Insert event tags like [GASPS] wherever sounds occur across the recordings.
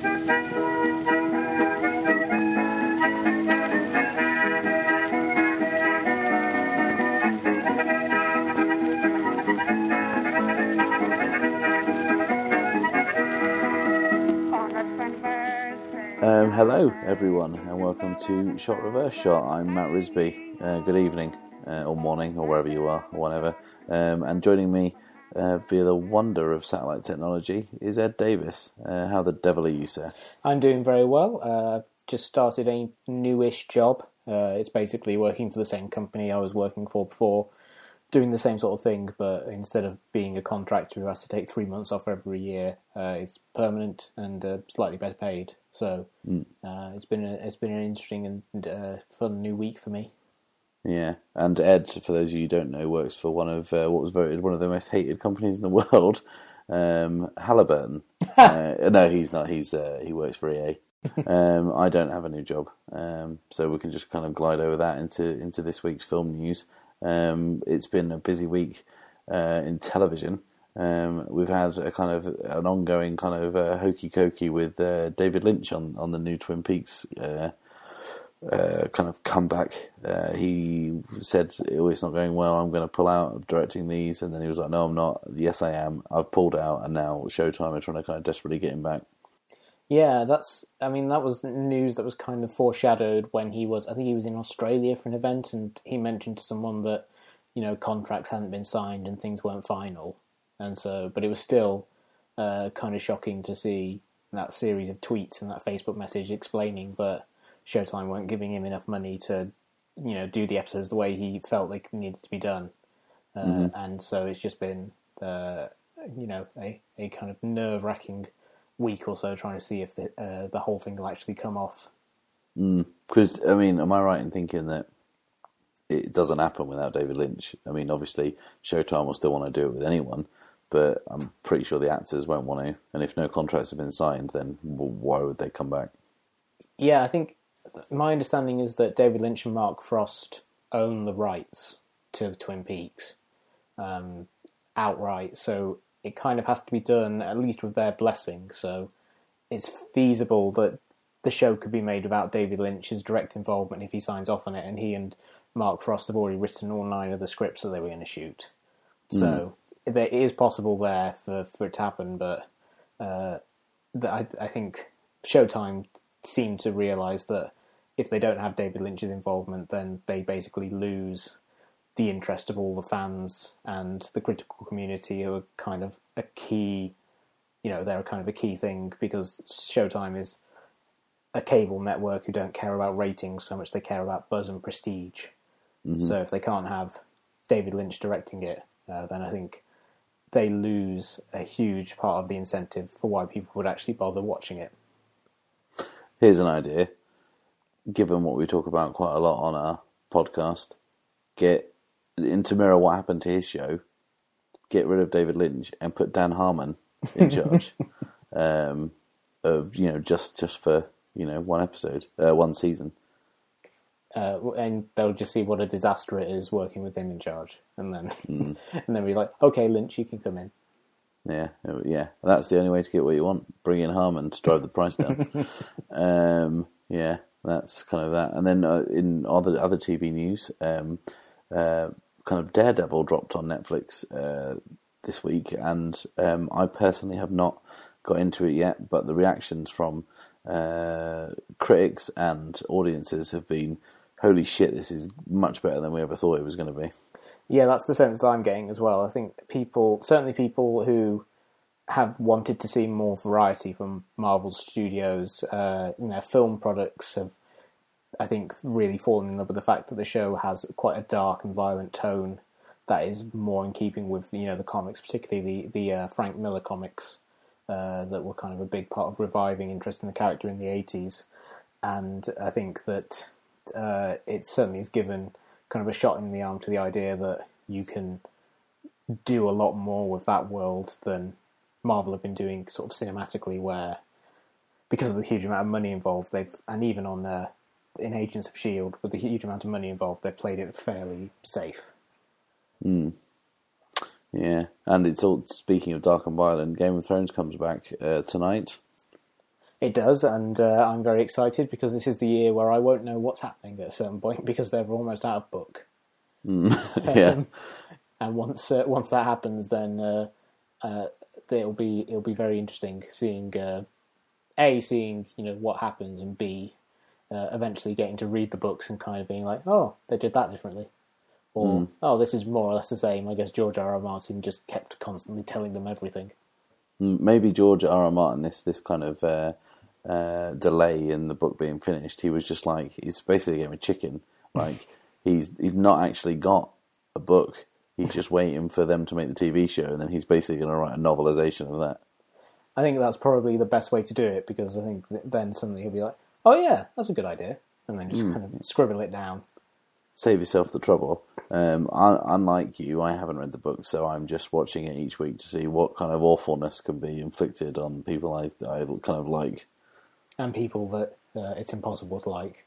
Um, hello, everyone, and welcome to Shot Reverse Shot. I'm Matt Risby. Uh, good evening, uh, or morning, or wherever you are, or whatever. Um, and joining me uh, via the wonder of satellite technology is Ed Davis. Uh, how the devil are you, sir? I'm doing very well. Uh, I've just started a newish job. Uh, it's basically working for the same company I was working for before, doing the same sort of thing, but instead of being a contractor who has to take three months off every year, uh, it's permanent and uh, slightly better paid. So uh, it's been a, it's been an interesting and uh, fun new week for me. Yeah, and Ed, for those of you who don't know, works for one of uh, what was voted one of the most hated companies in the [LAUGHS] world, um, Halliburton. [LAUGHS] uh, no, he's not. He's uh, he works for EA. um, I don't have a new job, um, so we can just kind of glide over that into into this week's film news. Um, it's been a busy week uh, in television. Um, we've had a kind of an ongoing kind of uh, hokey cokey with uh, David Lynch on on the new Twin Peaks uh, kind of comeback. Uh, he said, "Oh, it's not going well. I'm going to pull out of directing these," and then he was like, "No, I'm not. Yes, I am. I've pulled out, and now Showtime are trying to kind of desperately get him back." Yeah, that's. I mean, that was news that was kind of foreshadowed when he was. I think he was in Australia for an event, and he mentioned to someone that you know contracts hadn't been signed and things weren't final, and so. But it was still uh, kind of shocking to see that series of tweets and that Facebook message explaining that Showtime weren't giving him enough money to, you know, do the episodes the way he felt they needed to be done, uh, and so it's just been, uh, you know, a, a kind of nerve wracking week or so trying to see if the uh, the whole thing will actually come off. Because I mean, am I right in thinking that it doesn't happen without David Lynch? I mean, obviously, Showtime will still want to do it with anyone, but I'm pretty sure the actors won't want to. And if no contracts have been signed, then why would they come back? Yeah, I think my understanding is that David Lynch and Mark Frost own the rights to Twin Peaks um, outright, so it kind of has to be done at least with their blessing. So it's feasible that the show could be made without David Lynch's direct involvement if he signs off on it, and he and Mark Frost have already written all nine of the scripts that they were going to shoot. So there is possible there for, for it to happen, but uh, I, I think Showtime seem to realise that if they don't have David Lynch's involvement, then they basically lose the interest of all the fans and the critical community, who are kind of a key. You know, they're kind of a key thing because Showtime is a cable network who don't care about ratings so much; they care about buzz and prestige. So if they can't have David Lynch directing it, uh, then I think they lose a huge part of the incentive for why people would actually bother watching it. Here's an idea. Given what we talk about quite a lot on our podcast, get into mirror what happened to his show. Get rid of David Lynch and put Dan Harmon in [LAUGHS] charge um, of you know just just for you know one episode, uh, one season. uh, and they'll just see what a disaster it is working with him in charge, and then [LAUGHS] and then be like, okay, Lynch, you can come in. Yeah, uh, yeah. That's the only way to get what you want. Bring in Harmon to drive the price down. [LAUGHS] um, yeah, that's kind of that. And then uh, in other other TV news, um, uh, kind of Daredevil dropped on Netflix uh, this week, and um, I personally have not got into it yet. But the reactions from uh, critics and audiences have been, "Holy shit! This is much better than we ever thought it was going to be." Yeah, that's the sense that I'm getting as well. I think people, certainly people who have wanted to see more variety from Marvel Studios, uh, you film products have, I think, really fallen in love with the fact that the show has quite a dark and violent tone that is more in keeping with you know the comics, particularly the the uh, Frank Miller comics uh, that were kind of a big part of reviving interest in the character in the 80s. And I think that uh, it certainly has given kind of a shot in the arm to the idea that you can do a lot more with that world than Marvel have been doing sort of cinematically, where because of the huge amount of money involved, they've and even on uh, in Agents of Shield with the huge amount of money involved, they've played it fairly safe. Yeah, and it's all speaking of dark and violent. Game of Thrones comes back uh, tonight. It does, and uh, I'm very excited because this is the year where I won't know what's happening at a certain point because they're almost out of book. [LAUGHS] yeah. Um, and once uh, once that happens, then uh, uh, it'll be it'll be very interesting seeing uh, a seeing you know what happens and b uh, eventually getting to read the books and kind of being like, oh, they did that differently, or oh, this is more or less the same. I guess George R. R. Martin just kept constantly telling them everything. Mm, Maybe George R. R. Martin, this this kind of uh, delay in the book being finished, he was just like he's basically a game of chicken. [LAUGHS] Like he's he's not actually got a book. He's just waiting for them to make the TV show, and then he's basically going to write a novelization of that. I think that's probably the best way to do it because I think then suddenly he'll be like, oh yeah, that's a good idea, and then just kind of scribble it down. Save yourself the trouble. Um, un- unlike you, I haven't read the book, so I'm just watching it each week to see what kind of awfulness can be inflicted on people I, I kind of like. And people that uh, it's impossible to like,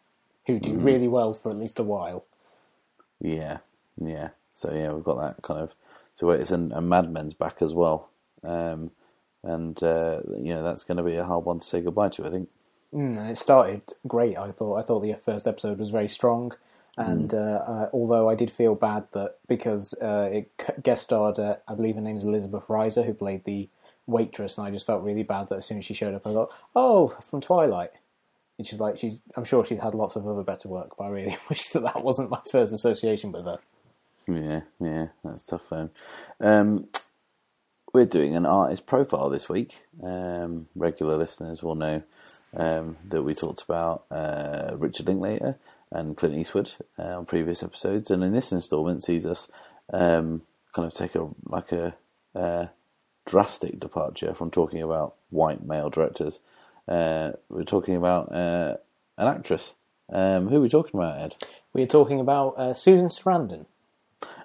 who do really well for at least a while. Yeah, yeah. So yeah, we've got that kind of. So it's and, and Mad Men's back as well, um, and uh, you know that's going to be a hard one to say goodbye to. I think. Mm, and it started great. I thought. I thought the first episode was very strong, and uh, uh, although I did feel bad that because uh, it guest starred, uh, I believe her name is Elizabeth Reaser, who played the waitress, and I just felt really bad that as soon as she showed up, I thought, "Oh, from Twilight." And she's like, she's. I'm sure she's had lots of other better work, but I really [LAUGHS] wish that that wasn't my first association with her. Yeah, yeah, that's tough. Phone. Um, we're doing an artist profile this week. Um, regular listeners will know um, that we talked about uh, Richard Linklater and Clint Eastwood uh, on previous episodes, and in this instalment sees us um, kind of take a like a uh, drastic departure from talking about white male directors. Uh, we're talking about uh, an actress. Um, who are we talking about, Ed? We are talking about uh, Susan Sarandon.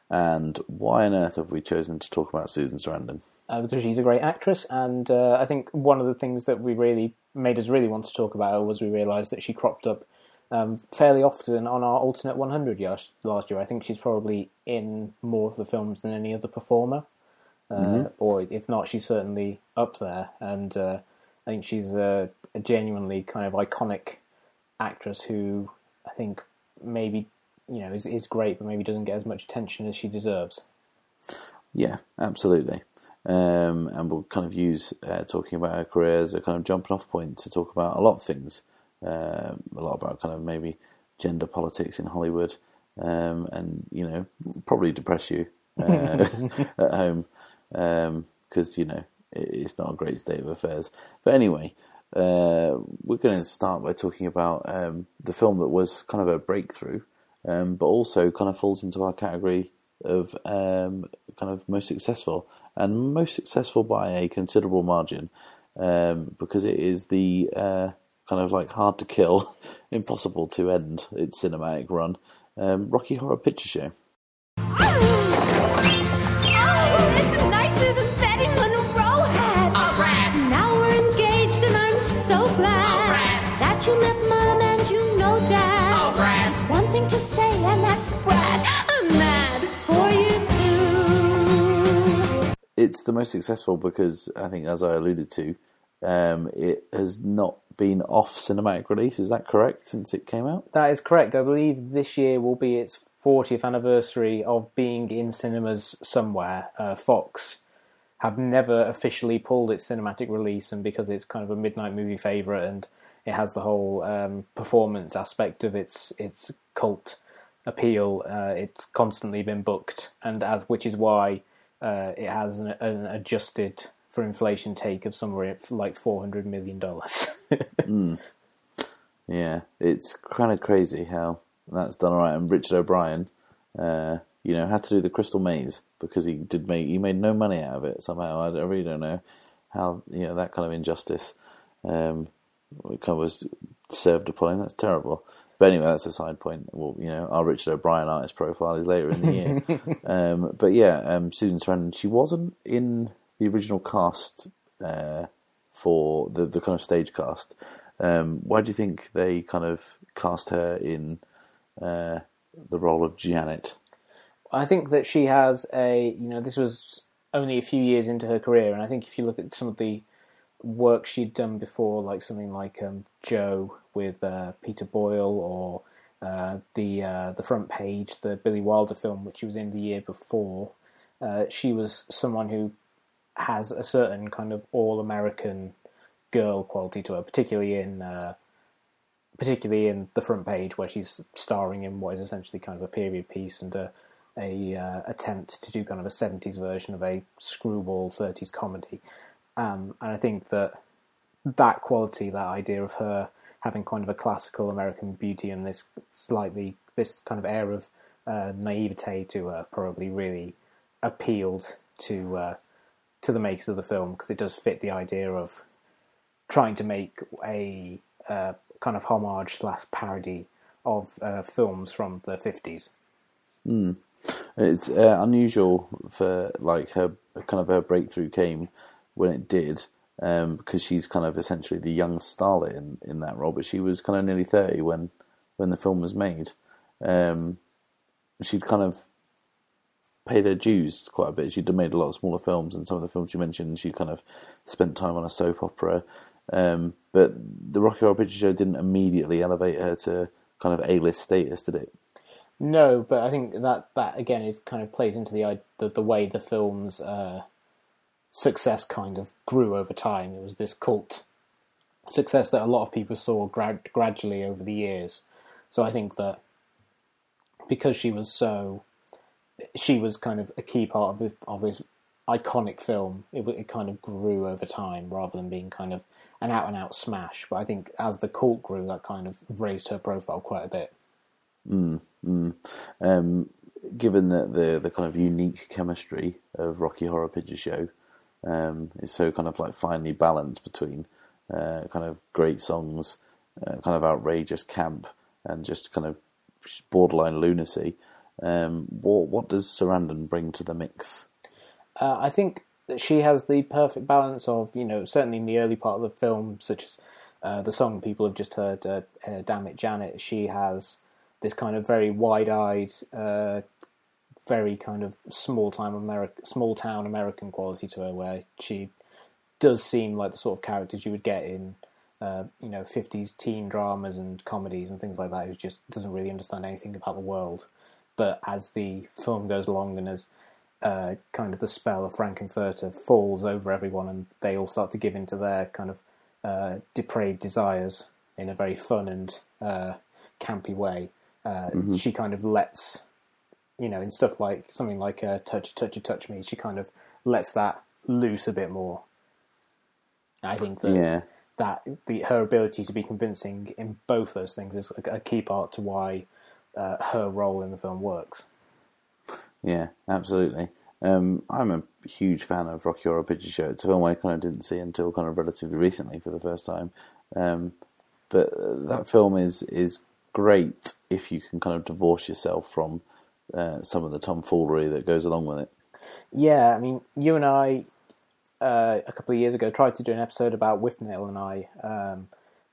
And why on earth have we chosen to talk about Susan Sarandon? uh, because she's a great actress, and uh, I think one of the things that we really made us really want to talk about her was we realised that she cropped up um, fairly often on our alternate 100 last last year. I think she's probably in more of the films than any other performer, uh, or if not, she's certainly up there. And uh, I think she's a, a genuinely kind of iconic actress who I think maybe you know is is great, but maybe doesn't get as much attention as she deserves. Yeah, absolutely. Um, and we'll kind of use uh, talking about her career as a kind of jumping off point to talk about a lot of things. Um, a lot about kind of maybe gender politics in Hollywood, um, and you know probably depress you uh, [LAUGHS] [LAUGHS] at home because you know it, it's not a great state of affairs. But anyway, uh, we're going to start by talking about um, the film that was kind of a breakthrough, um, but also kind of falls into our category of um, kind of most successful and most successful by a considerable margin um, because it is the uh, kind of like hard to kill, [LAUGHS] impossible to end its cinematic run. Um, Rocky Horror Picture Show. It's the most successful because I think, as I alluded to, um, it has not been off cinematic release. Is that correct? Since it came out, That is correct. I believe this year will be its 40th anniversary of being in cinemas somewhere. Uh, Fox have never officially pulled its cinematic release, and because it's kind of a midnight movie favorite and it has the whole um, performance aspect of its its cult appeal, uh, it's constantly been booked, and as which is why uh, it has an, an adjusted for inflation take of somewhere like 400 million dollars. [LAUGHS] yeah, it's kind of crazy how that's done all right. And Richard O'Brien, uh, you know, had to do the Crystal Maze because he did make he made no money out of it somehow. I, I really don't know how you know that kind of injustice um, kind of was served upon him. That's terrible. But anyway, that's a side point. Well, you know, our Richard O'Brien artist profile is later in the year. [LAUGHS] um, but yeah, um, Susan Sarandon, she wasn't in the original cast uh, for the the kind of stage cast. Um, why do you think they kind of cast her in uh, the role of Janet? I think that she has a, you know, this was only a few years into her career, and I think if you look at some of the work she'd done before, like something like um, Joe with uh, Peter Boyle, or uh, the uh, the front page, the Billy Wilder film, which she was in the year before. Uh, she was someone who has a certain kind of all American girl quality to her, particularly in uh, particularly in the front page where she's starring in what is essentially kind of a period piece and a a uh, attempt to do kind of a 70s version of a screwball 30s comedy. Um, and I think that that quality, that idea of her having kind of a classical American beauty and this slightly, this kind of air of uh, naivete to her probably really appealed to uh, to the makers of the film because it does fit the idea of trying to make a uh, kind of homage slash parody of uh, films from the 50s. It's uh, unusual for like her kind of her breakthrough came when it did um, because she's kind of essentially the young starlet in, in that role, but she was kind of nearly thirty when when the film was made. Um, she'd kind of paid her dues quite a bit. She'd made a lot of smaller films, and some of the films you mentioned, she kind of spent time on a soap opera. Um, but the Rocky Horror Picture Show didn't immediately elevate her to kind of A list status, did it? No, but I think that that again is kind of plays into the the, the way the film's uh, success kind of grew over time. It was this cult success that a lot of people saw grad- gradually over the years. So I think that because she was so, she was kind of a key part of of this iconic film. It, it kind of grew over time rather than being kind of an out and out smash. But I think as the cult grew, that kind of raised her profile quite a bit. um, given that the the kind of unique chemistry of Rocky Horror Picture Show um, is so kind of like finely balanced between uh, kind of great songs, uh, kind of outrageous camp, and just kind of borderline lunacy. Um, what what does Sarandon bring to the mix? Uh, I think that she has the perfect balance of, you know, certainly in the early part of the film, such as uh, the song people have just heard, uh, uh, "Damn It, Janet." She has this kind of very wide-eyed, uh, very kind of small-time American, small-town American quality to her, where she does seem like the sort of characters you would get in, uh, you know, fifties teen dramas and comedies and things like that. Who just doesn't really understand anything about the world. But as the film goes along and as uh, kind of the spell of Frank-N-Furter falls over everyone, and they all start to give into their kind of uh, depraved desires in a very fun and uh, campy way. Uh, She kind of lets, you know, in stuff like something like uh, "Touch, Touch, Touch Me," she kind of lets that loose a bit more. I think that Yeah. that the her ability to be convincing in both those things is a, a key part to why uh, her role in the film works. Yeah, absolutely. Um, I'm a huge fan of Rocky Horror Picture Show. It's a film I kind of didn't see until kind of relatively recently for the first time. Um, but uh, that film is is great if you can kind of divorce yourself from uh, some of the tomfoolery that goes along with it. Yeah, I mean, you and I, uh, a couple of years ago, tried to do an episode about Withnail and I, um,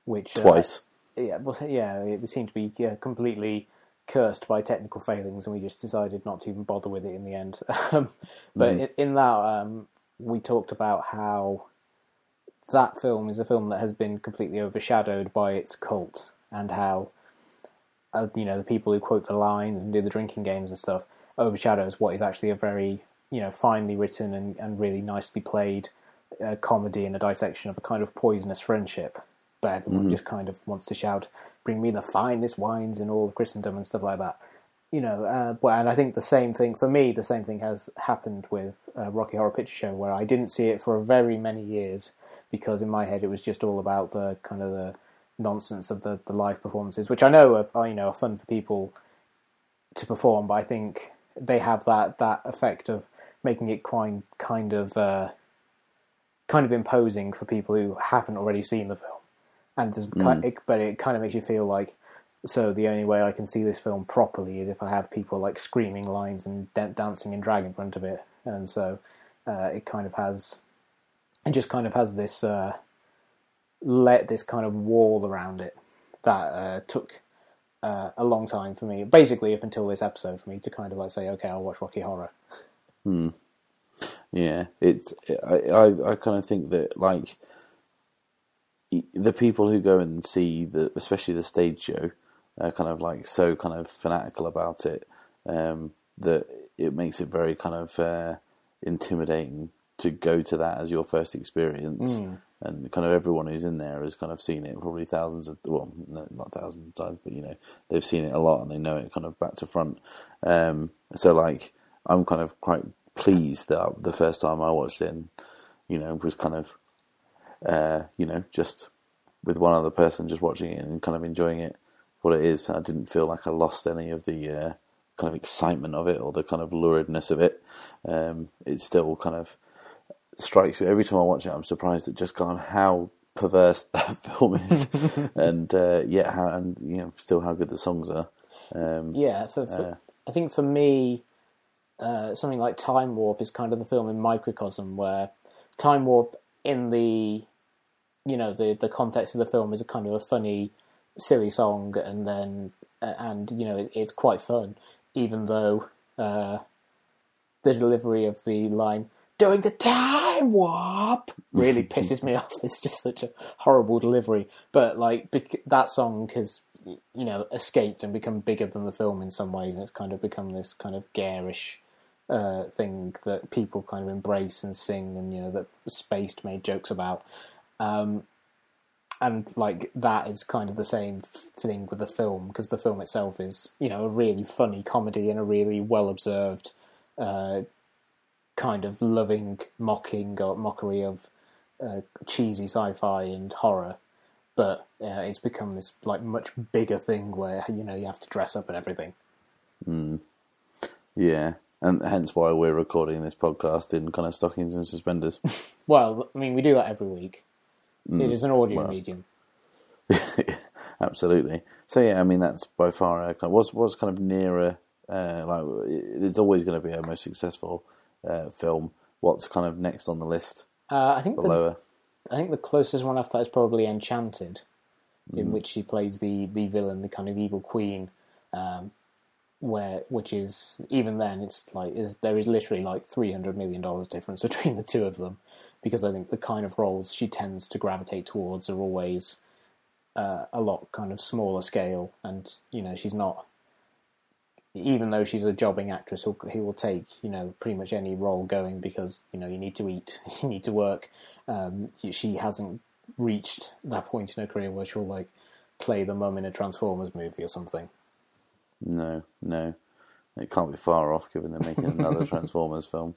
which uh, Twice. yeah, well, yeah, it seemed to be yeah, completely cursed by technical failings, and we just decided not to even bother with it in the end. [LAUGHS] Um, but in, in that, um, we talked about how that film is a film that has been completely overshadowed by its cult, and how uh, you know the people who quote the lines and do the drinking games and stuff overshadows what is actually a very you know finely written and, and really nicely played uh, comedy and a dissection of a kind of poisonous friendship. But everyone just kind of wants to shout, "Bring me the finest wines in all of Christendom" and stuff like that. You know, uh, and I think the same thing for me. The same thing has happened with uh, Rocky Horror Picture Show, where I didn't see it for very many years because in my head it was just all about the kind of the nonsense of the, the live performances, which I know are, are you know are fun for people to perform, but I think they have that that effect of making it quite kind of uh, kind of imposing for people who haven't already seen the film, and ki- it, but it kind of makes you feel like so the only way I can see this film properly is if I have people like screaming lines and dan- dancing and drag in front of it, and so uh, it kind of has it just kind of has this uh, let this kind of wall around it that uh, took uh, a long time for me, basically up until this episode for me to kind of like say, okay, I'll watch Rocky Horror. Hmm. Yeah, it's I I, I kind of think that like the people who go and see the, especially the stage show, are kind of like so kind of fanatical about it um, that it makes it very kind of uh, intimidating to go to that as your first experience. And kind of everyone who's in there has kind of seen it probably thousands of well, no, not thousands of times, but you know they've seen it a lot and they know it kind of back to front. Um, so like I'm kind of quite pleased that the first time I watched it, and, you know, was kind of uh, you know, just with one other person just watching it and kind of enjoying it what it is. I didn't feel like I lost any of the uh, kind of excitement of it or the kind of luridness of it. Um, it still kind of strikes me every time I watch it. I'm surprised at just of how perverse [LAUGHS] that film is, [LAUGHS] and uh, yet how and you know still how good the songs are. Um, Yeah, for, for, Uh. I think for me, uh, something like Time Warp is kind of the film in microcosm where Time Warp in the you know the the context of the film is a kind of a funny, silly song, and then uh, and you know it, it's quite fun, even though uh, the delivery of the line "doing the time warp" really [LAUGHS] pisses me off. It's just such a horrible delivery. But like bec- that song has you know escaped and become bigger than the film in some ways, and it's kind of become this kind of garish uh, thing that people kind of embrace and sing, and you know that Spaced made jokes about. Um, and like that is kind of the same thing with the film because the film itself is you know a really funny comedy and a really well observed uh, kind of loving mocking or mockery of uh, cheesy sci-fi and horror but uh, it's become this like much bigger thing where you know you have to dress up and everything yeah, and hence why we're recording this podcast in kind of stockings and suspenders. [LAUGHS] well i mean we do that every week it is an audio medium [LAUGHS] Absolutely. So yeah, I mean that's by far uh, kind of, what's what's kind of nearer. Uh, like it's always going to be our most successful uh, film. What's kind of next on the list uh, i think the? I think the closest one after that is probably Enchanted, in which she plays the, the villain, the kind of evil queen, um, where which is even then it's like is there is literally like three hundred million dollars difference [LAUGHS] between the two of them, because I think the kind of roles she tends to gravitate towards are always uh, a lot kind of smaller scale, and you know she's not. Even though she's a jobbing actress who, who will take you know pretty much any role going because you know you need to eat, [LAUGHS] you need to work. Um, she hasn't reached that point in her career where she'll like play the mum in a Transformers movie or something. No, no, it can't be far off given they're making another [LAUGHS] Transformers film.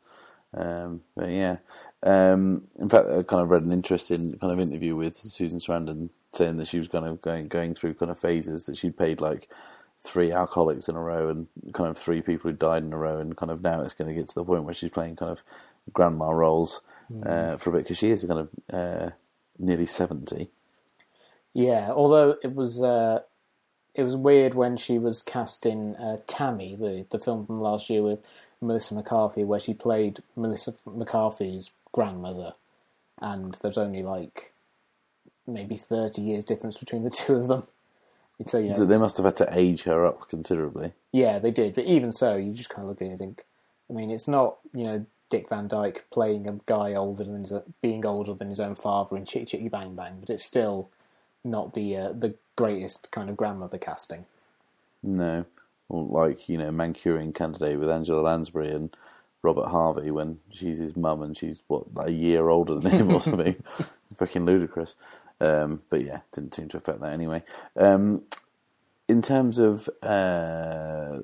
Um, but yeah, um, in fact, I kind of read an interesting kind of interview with Susan Sarandon saying that she was kind of going going through kind of phases that she'd paid like three alcoholics in a row and kind of three people who died in a row, and kind of now it's going to get to the point where she's playing kind of grandma roles uh, for a bit because she is kind of uh, nearly seventy. Yeah, although it was uh, it was weird when she was cast in uh, Tammy, the the film from last year with Melissa McCarthy, where she played Melissa McCarthy's grandmother, and there's only like maybe thirty years difference between the [LAUGHS] two of them. So you know, So they must have had to age her up considerably. Yeah, they did. But even so, you just kind of look at it and think, I mean, it's not, you know, Dick Van Dyke playing a guy older than his, being older than his own father in Chitty Chitty Bang Bang, but it's still not the uh, the greatest kind of grandmother casting. No, or like you know, Manchurian candidate with Angela Lansbury and Robert Harvey when she's his mum and she's what like a year older than him or [LAUGHS] something. Fucking ludicrous. Um, but yeah, didn't seem to affect that anyway. Um, in terms of uh,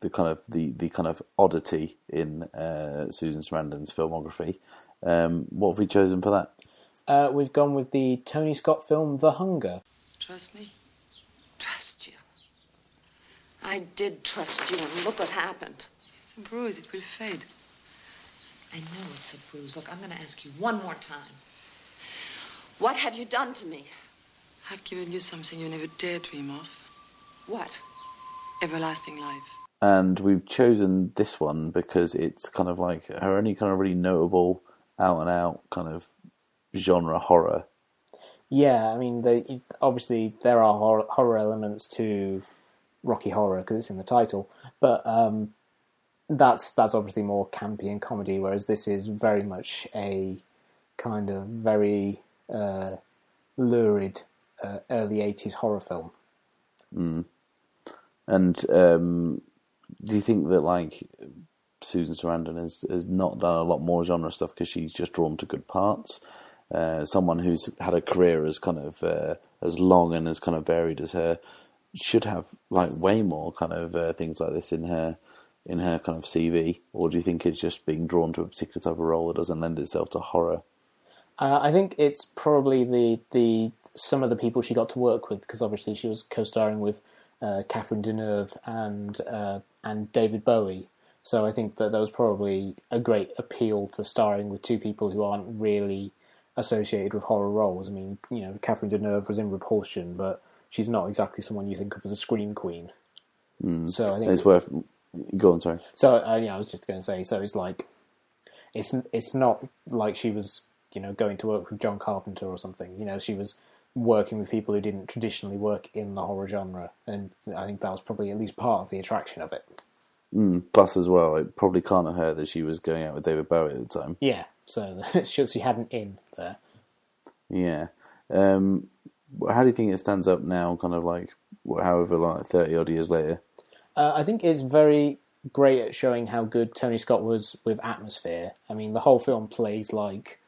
the kind of the, the kind of oddity in uh, Susan Sarandon's filmography, um, what have we chosen for that? Uh, we've gone with the Tony Scott film The Hunger. Trust me? Trust you. I did trust you, and look what happened. It's a bruise. It will fade. I know it's a bruise. Look, I'm going to ask you one more time. What have you done to me? I've given you something you never dare dream of. What? Everlasting life. and we've chosen this one because it's kind of like her only kind of really notable out and out kind of genre horror. Yeah, I mean, they, obviously there are horror, horror elements to Rocky Horror because it's in the title, but um, that's that's obviously more campy and comedy, whereas this is very much a kind of very uh, lurid uh, early '80s horror film. And um, do you think that like Susan Sarandon has has not done a lot more genre stuff because she's just drawn to good parts? Uh, someone who's had a career as kind of uh, as long and as kind of varied as her should have like way more kind of uh, things like this in her in her kind of CV, or do you think it's just being drawn to a particular type of role that doesn't lend itself to horror? Uh, I think it's probably the the some of the people she got to work with because obviously she was co-starring with uh, Catherine Deneuve and uh, and David Bowie. So I think that that was probably a great appeal to starring with two people who aren't really associated with horror roles. I mean, you know, Catherine Deneuve was in Repulsion, but she's not exactly someone you think of as a scream queen. So I think It's worth. Go on, sorry. so uh, yeah, I was just going to say. So it's like, it's it's not like she was you know going to work with John Carpenter or something. You know, she was working with people who didn't traditionally work in the horror genre, and I think that was probably at least part of the attraction of it. Plus, as well, it probably can't have hurt that she was going out with David Bowie at the time. Yeah, so [LAUGHS] she had an in there. Yeah. Um, how do you think it stands up now? Kind of like, however, like thirty odd years later. Uh, I think it's very great at showing how good Tony Scott was with atmosphere. I mean, the whole film plays like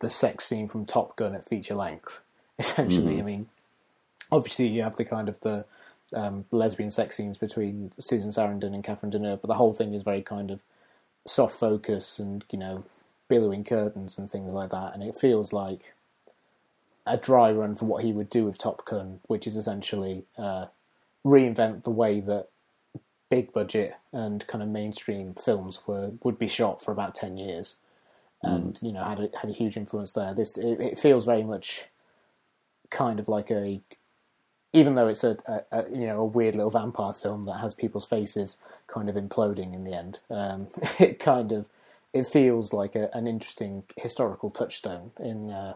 the sex scene from Top Gun at feature length. [LAUGHS] Essentially, I mean, obviously you have the kind of the um, lesbian sex scenes between Susan Sarandon and Catherine Deneuve, but the whole thing is very kind of soft focus and you know billowing curtains and things like that, and it feels like a dry run for what he would do with Top Gun, which is essentially uh, reinvent the way that big budget and kind of mainstream films were would be shot for about ten years, and you know had a, had a huge influence there. This it, it feels very much kind of like a, even though it's a, a, a you know a weird little vampire film that has people's faces kind of imploding in the end. Um, [LAUGHS] it kind of it feels like a, an interesting historical touchstone in. Uh,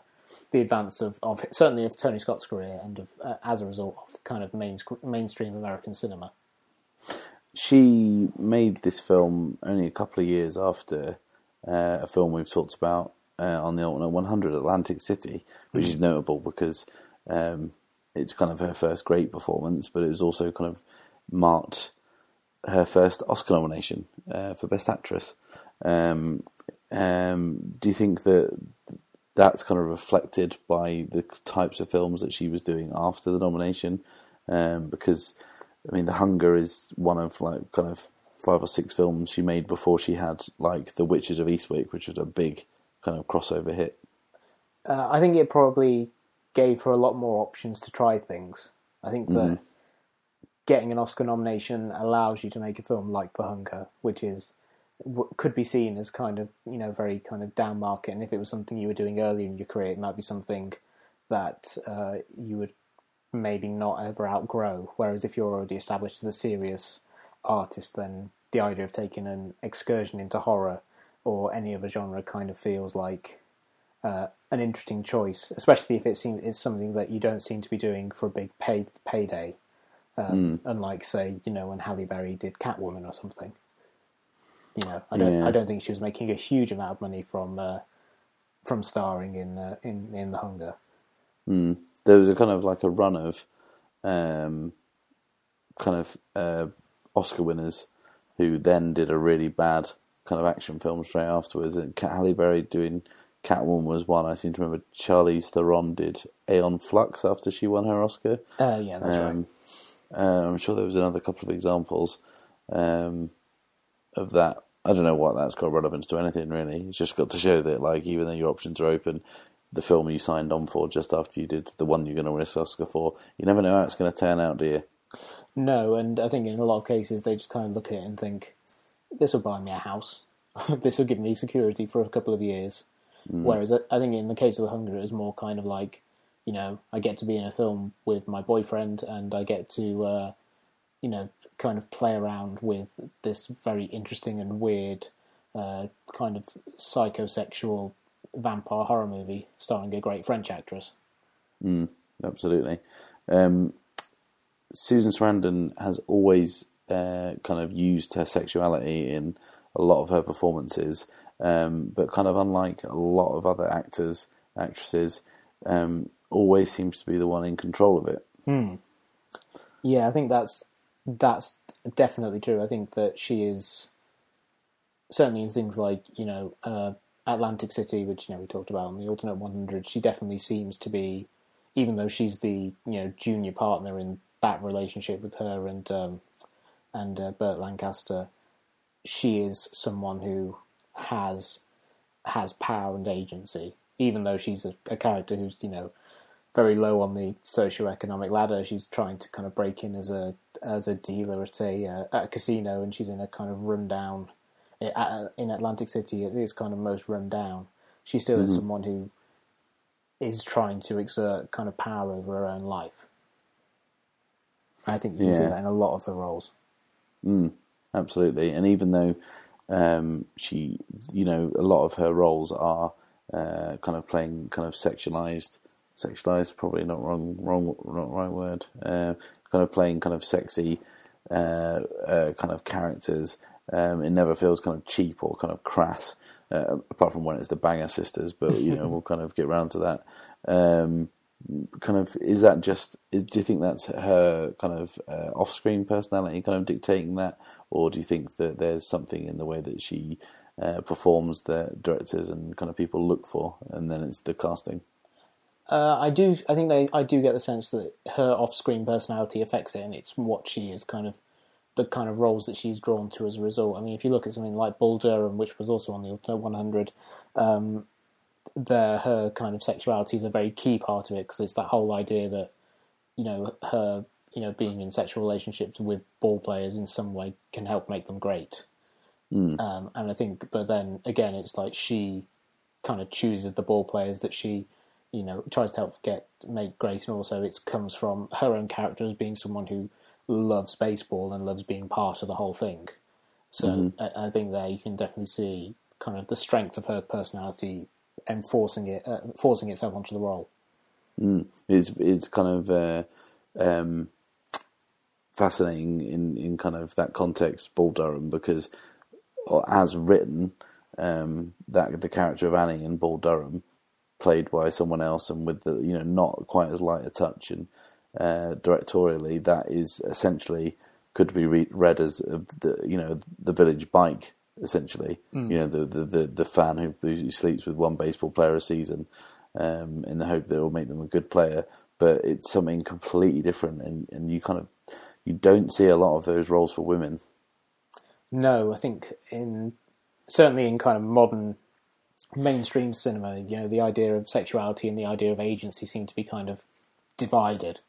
the advance of, of certainly of Tony Scott's career and of uh, as a result of kind of main, mainstream American cinema. She made this film only a couple of years after uh, a film we've talked about uh, on the Alternate 100, Atlantic City, which is notable because um, it's kind of her first great performance, but it was also kind of marked her first Oscar nomination uh, for Best Actress. Um, um, do you think that that's kind of reflected by the types of films that she was doing after the nomination? Um, because I mean, The Hunger is one of like kind of five or six films she made before she had like The Witches of Eastwick, which was a big kind of crossover hit. Uh, I think it probably gave her a lot more options to try things. I think that getting an Oscar nomination allows you to make a film like Hunger, which is could be seen as kind of you know very kind of down market. And if it was something you were doing earlier in your career, it might be something that uh, you would maybe not ever outgrow. Whereas if you're already established as a serious artist, then the idea of taking an excursion into horror or any other genre kind of feels like uh, an interesting choice, especially if it seems it's something that you don't seem to be doing for a big pay, payday. Um, Unlike, say, you know, when Halle Berry did Catwoman or something. You know, I don't, Yeah. I don't think she was making a huge amount of money from uh, from starring in uh, in in The Hunger. There was a kind of like a run of um, kind of uh, Oscar winners who then did a really bad kind of action film straight afterwards. And Cat Halle Berry doing Catwoman was one. I seem to remember Charlize Theron did Aeon Flux after she won her Oscar. Uh, yeah, that's right. Um, uh, I'm sure there was another couple of examples um, of that. I don't know what that's got relevance to anything really. It's just got to show that, like, even though your options are open, the film you signed on for just after you did the one you're going to win an Oscar for, you never know how it's going to turn out, do you? No, and I think in a lot of cases they just kind of look at it and think, "This will buy me a house. [LAUGHS] this will give me security for a couple of years." Whereas I think in the case of The Hunger, it was more kind of like, you know, I get to be in a film with my boyfriend, and I get to, uh, you know, kind of play around with this very interesting and weird, uh, kind of psychosexual vampire horror movie starring a great French actress. Absolutely. Um, Susan Sarandon has always uh, kind of used her sexuality in a lot of her performances, um, but kind of unlike a lot of other actors, actresses, um, always seems to be the one in control of it. Yeah, I think that's that's definitely true. I think that she is certainly in things like you know uh, Atlantic City, which you know we talked about on the alternate 100. She definitely seems to be, even though she's the you know junior partner in that relationship with her and um, and uh, Burt Lancaster, she is someone who has has power and agency. Even though she's a, a character who's you know very low on the socio-economic ladder. She's trying to kind of break in as a as a dealer at a uh, at a casino, and she's in a kind of rundown in Atlantic City. It is kind of most run down. She still is someone who is trying to exert kind of power over her own life. I think you can see that in a lot of her roles. Absolutely, and even though um, she, you know, a lot of her roles are uh, kind of playing kind of sexualized, sexualized, probably not wrong, wrong, not right word. Uh, kind of playing kind of sexy, uh, uh, kind of characters. Um, it never feels kind of cheap or kind of crass, uh, apart from when it's the Banger Sisters. But you know, [LAUGHS] we'll kind of get round to that. Um, kind of is that just is, do you think that's her kind of uh, off-screen personality kind of dictating that or do you think that there's something in the way that she uh, performs that directors and kind of people look for and then it's the casting Uh, I do. I think they. I do get the sense that her off-screen personality affects it, and it's what she is kind of the kind of roles that she's drawn to as a result. I mean, if you look at something like Bull Durham, which was also on the Alternate 100, um, there her kind of sexuality is a very key part of it because it's that whole idea that you know her you know being in sexual relationships with ball players in some way can help make them great. Um, and I think, but then again, it's like she kind of chooses the ball players that she, you know, tries to help get make great, and also it comes from her own character as being someone who loves baseball and loves being part of the whole thing. So I, I think there you can definitely see kind of the strength of her personality enforcing it, uh, forcing itself onto the role. it's it's kind of uh, um, fascinating in, in kind of that context, Bull Durham, because or as written, um, that the character of Annie in Bull Durham, played by someone else and with the you know not quite as light a touch and uh, directorially, that is essentially could be re- read as uh, the you know the village bike essentially. You know the, the the the fan who, who sleeps with one baseball player a season um, in the hope that it will make them a good player, but it's something completely different, and and you kind of you don't see a lot of those roles for women. No, I think in certainly in kind of modern mainstream cinema, you know, the idea of sexuality and the idea of agency seem to be kind of divided.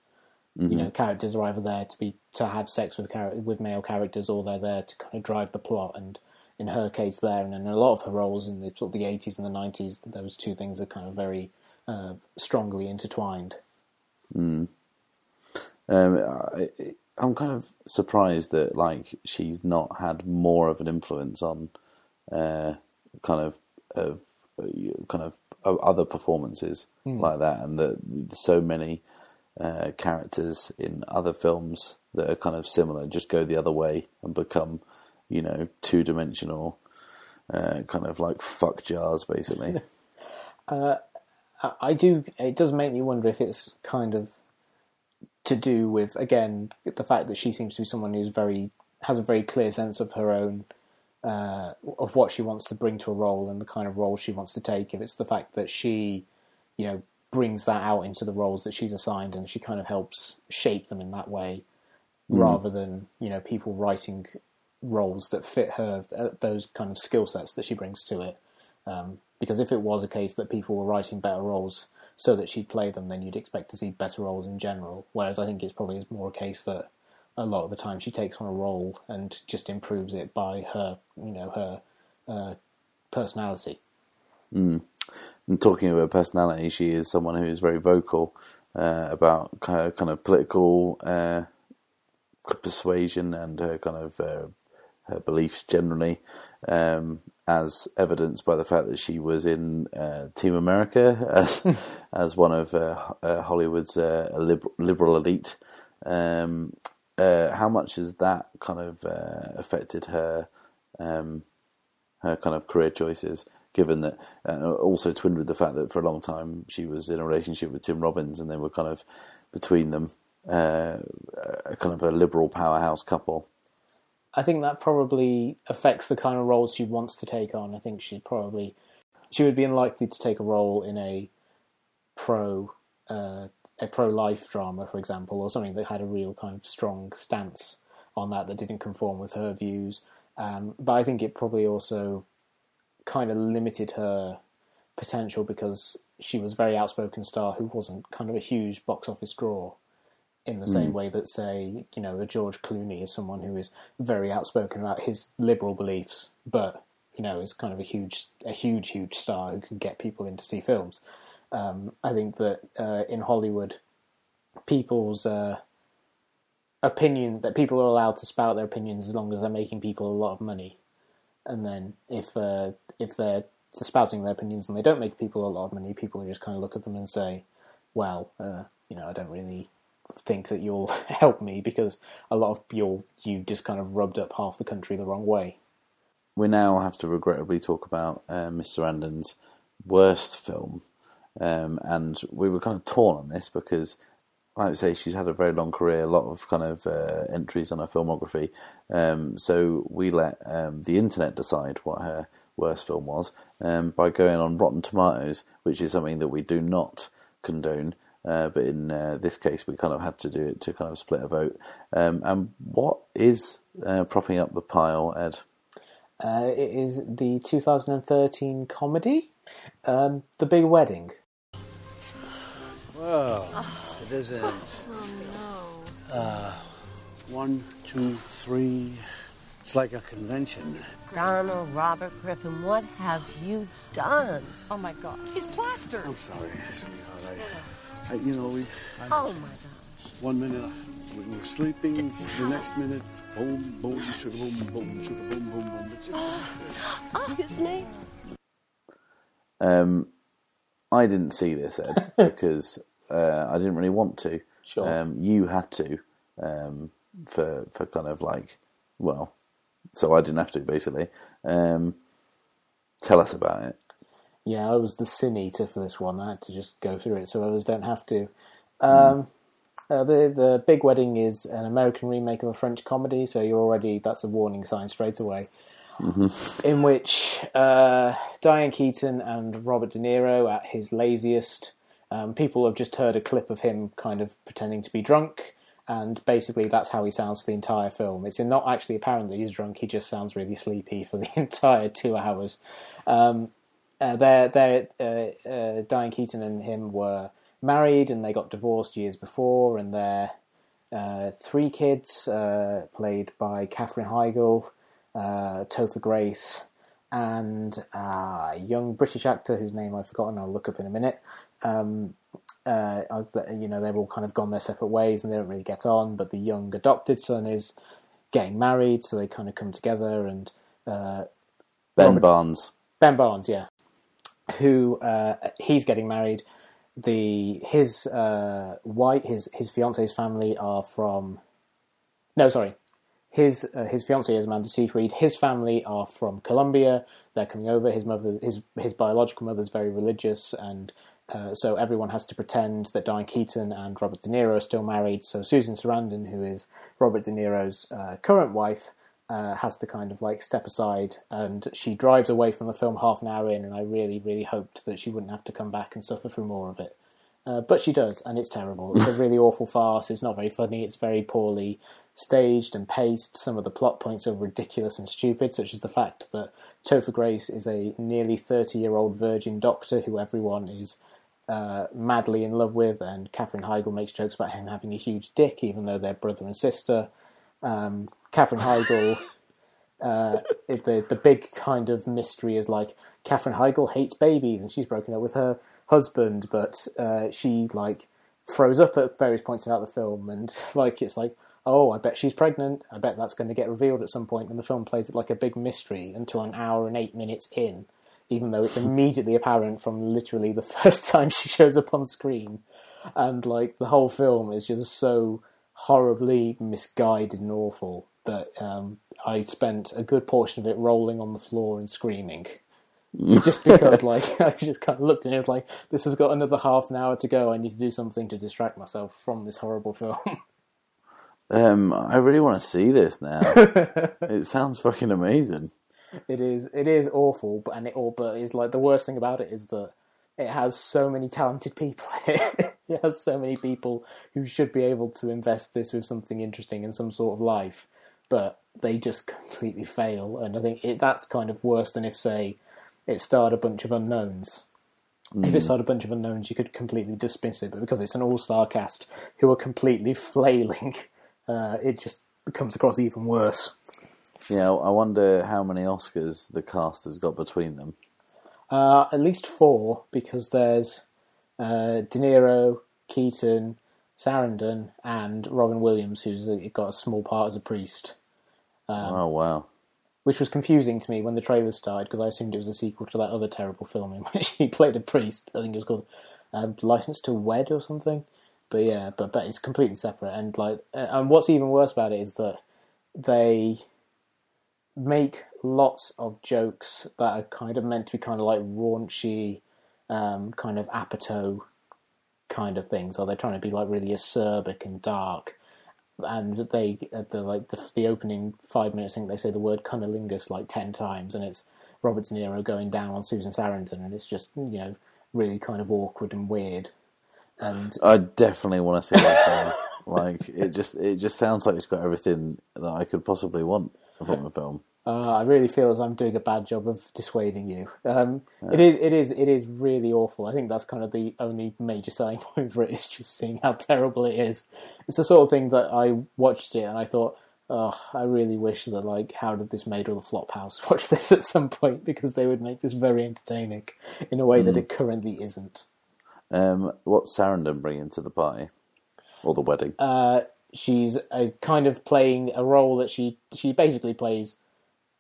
You know, characters are either there to be to have sex with char- with male characters, or they're there to kind of drive the plot. And in her case, there, and in a lot of her roles in the sort of the eighties and the nineties, those two things are kind of very uh, strongly intertwined. Um, I, I'm kind of surprised that like she's not had more of an influence on uh, kind of of uh, kind of other performances like that, and that so many uh, characters in other films that are kind of similar just go the other way and become you know two dimensional. Uh, kind of like fuck jars, basically. [LAUGHS] I- I do. It does make me wonder if it's kind of to do with again the fact that she seems to be someone who's very has a very clear sense of her own uh, of what she wants to bring to a role and the kind of role she wants to take. If it's the fact that she, you know, brings that out into the roles that she's assigned and she kind of helps shape them in that way, rather than you know people writing roles that fit her uh, those kind of skill sets that she brings to it. Um, because if it was a case that people were writing better roles so that she'd play them, then you'd expect to see better roles in general. Whereas I think it's probably more a case that a lot of the time she takes on a role and just improves it by her, you know, her uh, personality. And talking about personality, she is someone who is very vocal uh, about kind of, kind of political uh, persuasion and her kind of uh, her beliefs generally, um, as evidenced by the fact that she was in uh, Team America as as one of uh, uh, Hollywood's uh, liberal, elite. Um, uh, how much has that kind of uh, affected her um, her kind of career choices? given that uh, also twinned with the fact that for a long time she was in a relationship with Tim Robbins, and they were kind of between them uh, a kind of a liberal powerhouse couple. I think that probably affects the kind of roles she wants to take on. I think she'd probably she would be unlikely to take a role in a pro uh, a pro life drama, for example, or something that had a real kind of strong stance on that that didn't conform with her views. Um, but I think it probably also kind of limited her potential because she was a very outspoken star who wasn't kind of a huge box office draw in the same way that, say, you know, a George Clooney is someone who is very outspoken about his liberal beliefs, but you know, is kind of a huge, a huge, huge star who can get people in to see films. Um, I think that uh, in Hollywood, people's uh, opinion that people are allowed to spout their opinions as long as they're making people a lot of money, and then if uh, if they're spouting their opinions and they don't make people a lot of money, people just kind of look at them and say, "Well, uh, you know, I don't really think that you'll [LAUGHS] help me because a lot of you you just kind of rubbed up half the country the wrong way." We now have to regrettably talk about uh, Miss Sarandon's worst film, um, and we were kind of torn on this because like I say, she's had a very long career, a lot of kind of uh, entries on her filmography. Um, so we let um, the internet decide what her worst film was um, by going on Rotten Tomatoes, which is something that we do not condone. Uh, but in uh, this case, we kind of had to do it to kind of split a vote. Um, and what is uh, propping up the pile, Ed? Uh, it is the 2013 comedy, um, The Big Wedding. Well, it isn't. [SIGHS] Oh Uh, one, two, three. It's like a convention. Donald Robert Griffin, what have you done? Oh my god. He's plastered. I'm sorry, sweetheart. I, I you know, we Oh my gosh. one minute we were sleeping, the next minute, boom, boom, chugga boom, boom, chugga boom, boom, boom. [GASPS] It's Excuse me? Um, I didn't see this, Ed, [LAUGHS] because uh, I didn't really want to. Sure. Um, you had to um, for for kind of like well, so I didn't have to basically. Um, tell us about it. Yeah, I was the sin eater for this one. I had to just go through it, so others don't have to. Um, uh, the the Big Wedding is an American remake of a French comedy, so you're already that's a warning sign straight away. In which uh, Diane Keaton and Robert De Niro at his laziest. Um, people have just heard a clip of him kind of pretending to be drunk, and basically that's how he sounds for the entire film. It's not actually apparent that he's drunk; he just sounds really sleepy for the [LAUGHS] entire two hours. Um, uh, they're, they're, uh, uh, Diane Keaton and him were married and they got divorced years before, and their uh, three kids, uh, played by Katherine Heigl, uh, Topher Grace, and uh, a young British actor whose name I've forgotten, I'll look up in a minute. Um, uh, you know, they've all kind of gone their separate ways and they don't really get on, but the young adopted son is getting married, so they kind of come together and uh, Ben Robert- Barnes. Ben Barnes, yeah, who uh, he's getting married. The his uh, his his fiance's family are from. No, sorry, his uh, his fiancee is Amanda Seyfried. His family are from Colombia. They're coming over. His mother, his his biological mother's very religious, and uh, so everyone has to pretend that Diane Keaton and Robert De Niro are still married. So Susan Sarandon, who is Robert De Niro's uh, current wife, uh, has to kind of like step aside, and she drives away from the film half an hour in. And I really, really hoped that she wouldn't have to come back and suffer through more of it. Uh, but she does, and it's terrible. It's a really awful farce. It's not very funny. It's very poorly staged and paced. Some of the plot points are ridiculous and stupid, such as the fact that Topher Grace is a nearly 30 year old virgin doctor who everyone is uh, madly in love with, and catherine Heigl makes jokes about him having a huge dick, even though they're brother and sister. Um, Katherine Heigl, uh, the the big kind of mystery is like Katherine Heigl hates babies, and she's broken up with her husband, but uh, she like froze up at various points throughout the film, and [LAUGHS] like it's like, oh, I bet she's pregnant. I bet that's going to get revealed at some point, and the film plays it like a big mystery until an hour and eight minutes in, even though it's immediately apparent from literally the [LAUGHS] first time she shows up on screen, and like the whole film is just so horribly misguided and awful that um, I spent a good portion of it rolling on the floor and screaming. [LAUGHS] just because like [LAUGHS] I just kind of looked and it was like this has got another half an hour to go. I need to do something to distract myself from this horrible film. [LAUGHS] Um, I really want to see this now. it sounds fucking amazing. it is it is awful, but and it all but is like the worst thing about it is that it has so many talented people in it. it has so many people who should be able to invest this with something interesting and some sort of life, but they just [LAUGHS] completely fail. And I think it, that's kind of worse than if, say, it starred a bunch of unknowns. If it starred a bunch of unknowns, you could completely dismiss it, but because it's an all-star cast who are completely [LAUGHS] flailing, uh, it just comes across even worse. Yeah, I wonder how many Oscars the cast has got between them. Uh, at least four, because there's uh, De Niro, Keaton, Sarandon, and Robin Williams, who's got a small part as a priest, oh wow. which was confusing to me when the trailer started because I assumed it was a sequel to that other terrible film in [LAUGHS] which he played a priest. I think it was called um, License to Wed or something. But yeah, but but it's completely separate. And like, uh, and what's even worse about it is that they make lots of jokes that are kind of meant to be kind of like raunchy, um, kind of apatow kind of things, or they're trying to be like really acerbic and dark. And they, the like the, the opening five minutes, I think they say the word cunnilingus like ten times, and it's Robert De Niro going down on Susan Sarandon, and it's just you know really kind of awkward and weird. And I definitely want to see this [LAUGHS] now. like it just it just sounds like it's got everything that I could possibly want from a film. Uh, I really feel as I'm doing a bad job of dissuading you. Um, It is, it is, it is really awful. I think that's kind of the only major selling point for it is just seeing how terrible it is. It's the sort of thing that I watched it and I thought, oh, I really wish that like how did this made or the Flophouse [LAUGHS] watch this at some point because they would make this very entertaining in a way that it currently isn't. Um, what's Sarandon bringing to the party or the wedding? Uh, she's a kind of playing a role that she she basically plays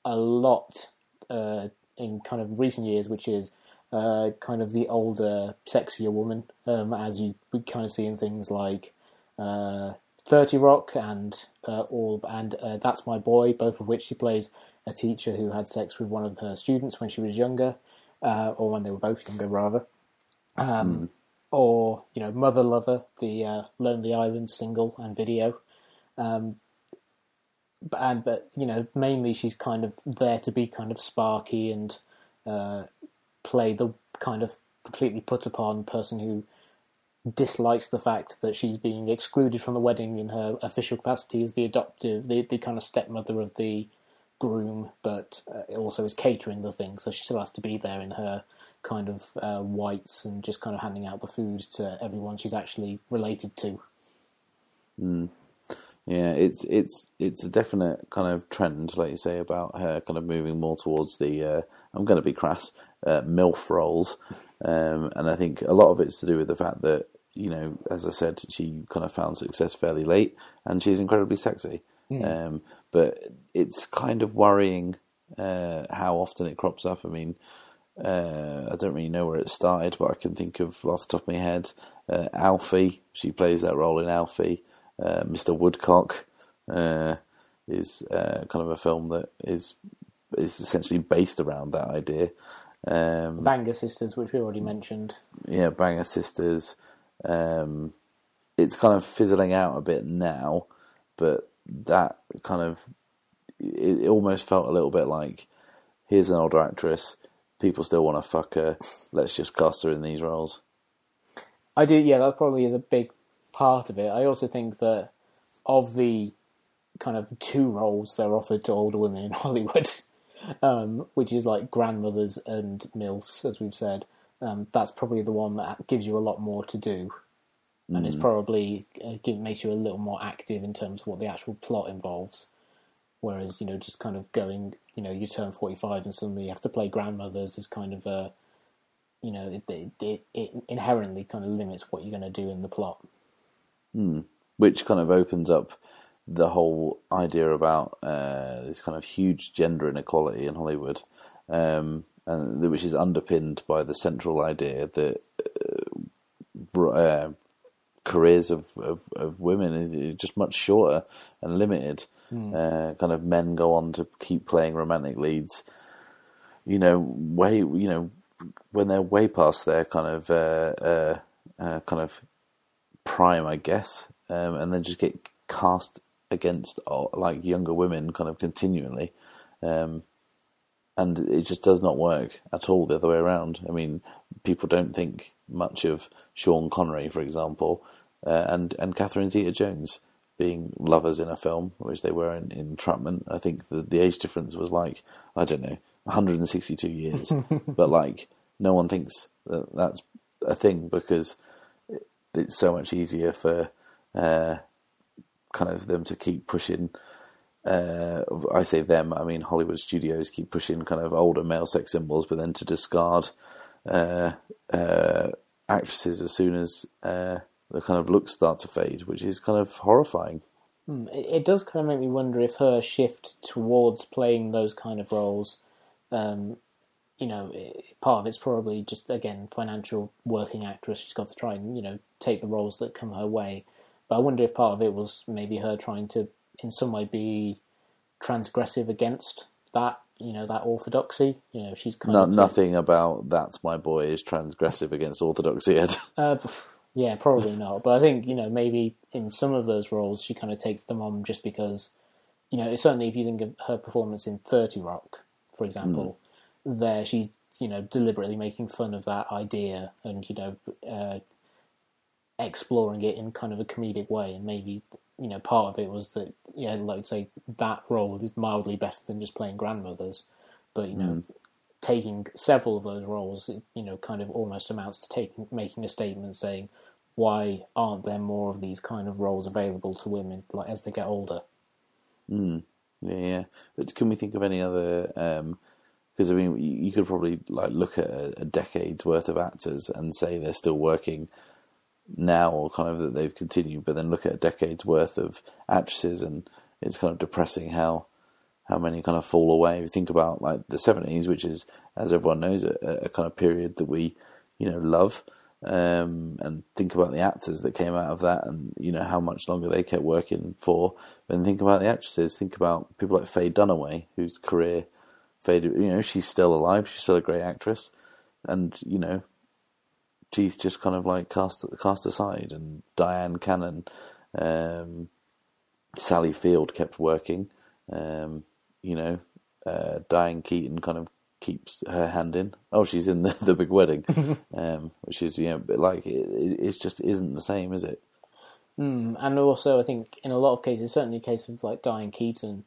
a lot uh, in kind of recent years, which is uh, kind of the older, sexier woman, um, as you kind of see in things like uh, Thirty Rock and uh, all and uh, That's My Boy, both of which she plays a teacher who had sex with one of her students when she was younger, uh, or when they were both younger, rather. Um, Or you know, Mother Lover, the uh, Lonely Island single and video. Um, and but you know, mainly she's kind of there to be kind of sparky and uh, play the kind of completely put upon person who dislikes the fact that she's being excluded from the wedding in her official capacity as the adoptive, the, the kind of stepmother of the groom, but uh, also is catering the thing, so she still has to be there in her kind of uh, whites and just kind of handing out the food to everyone she's actually related to. Yeah, it's it's it's a definite kind of trend, like you say, about her kind of moving more towards the. Uh, I'm going to be crass, uh, milf roles, um, and I think a lot of it's to do with the fact that you know, as I said, she kind of found success fairly late, and she's incredibly sexy. Um, but it's kind of worrying uh, how often it crops up. I mean, uh, I don't really know where it started, but I can think of off the top of my head, uh, Alfie. She plays that role in Alfie. Uh, Mr. Woodcock uh, is uh, kind of a film that is is essentially based around that idea. Um, Banger Sisters, which we already mentioned. yeah, Banger Sisters. Um, it's kind of fizzling out a bit now, but that kind of it, it almost felt a little bit like here's an older actress, people still want to fuck her, let's just cast her in these roles. I do, yeah, that probably is a big part of it. I also think that of the kind of two roles they're offered to older women in [LAUGHS] Hollywood, um, which is like grandmothers and MILFs, as we've said, um, that's probably the one that gives you a lot more to do. And it's probably uh, give, makes you a little more active in terms of what the actual plot involves. Whereas, you know, just kind of going, you know, you turn 45 and suddenly you have to play grandmothers is kind of a, you know, it, it, it, it inherently kind of limits what you're going to do in the plot. Which kind of opens up the whole idea about uh, this kind of huge gender inequality in Hollywood, um, and which is underpinned by the central idea that uh, uh, careers of, of, of women is just much shorter and limited. Uh, kind of men go on to keep playing romantic leads. You know, way you know when they're way past their kind of uh, uh, uh, kind of prime, I guess, um, and then just get cast against uh, like younger women kind of continually. Um, and it just does not work at all the other way around. I mean, people don't think much of Sean Connery, for example, uh, and and Catherine Zeta-Jones being lovers in a film, which they were in, Entrapment. I think the the age difference was like I don't know, 162 years, [LAUGHS] but like no one thinks that that's a thing because it's so much easier for uh, kind of them to keep pushing uh, I say them, I mean Hollywood studios keep pushing kind of older male sex symbols, but then to discard uh, uh, actresses as soon as uh, the kind of looks start to fade, which is kind of horrifying. Mm, It, it does kind of make me wonder if her shift towards playing those kind of roles, um, you know, part of it's probably just again financial working actress. She's got to try and you know take the roles that come her way. But I wonder if part of it was maybe her trying to, in some way, be transgressive against that, you know, that orthodoxy. You know, she's kind No, of nothing about that's my boy is transgressive against orthodoxy. Ed. [LAUGHS] Uh, yeah, probably not. But I think you know maybe in some of those roles she kind of takes them on just because you know certainly if you think of her performance in Thirty Rock, for example, there she's you know deliberately making fun of that idea and you know uh, exploring it in kind of a comedic way, and maybe you know part of it was that yeah, like say that role is mildly better than just playing grandmothers, but you know hmm. taking several of those roles, you know, kind of almost amounts to taking making a statement saying, why aren't there more of these kind of roles available to women, like as they get older? Hmm. Yeah, yeah. But can we think of any other? Um, Because I mean, you you could probably like look at a, a decade's worth of actors and say they're still working now, or kind of that they've continued. But then look at a decade's worth of actresses, and it's kind of depressing how how many kind of fall away. Think about like the seventies, which is, as everyone knows, a, a kind of period that we, you know, love. Um, and think about the actors that came out of that, and you know how much longer they kept working for. And think about the actresses. Think about people like Faye Dunaway, whose career You know, she's still alive. She's still a great actress, and you know, she's just kind of like cast cast aside. And Dyan Cannon, um, Sally Field kept working. Um, you know, uh, Diane Keaton kind of keeps her hand in. Oh, she's in [LAUGHS] the, the big wedding, [LAUGHS] um, which is you know, but like it, it it's just isn't the same, is it? Mm, and also, I think in a lot of cases, certainly a case of like Diane Keaton,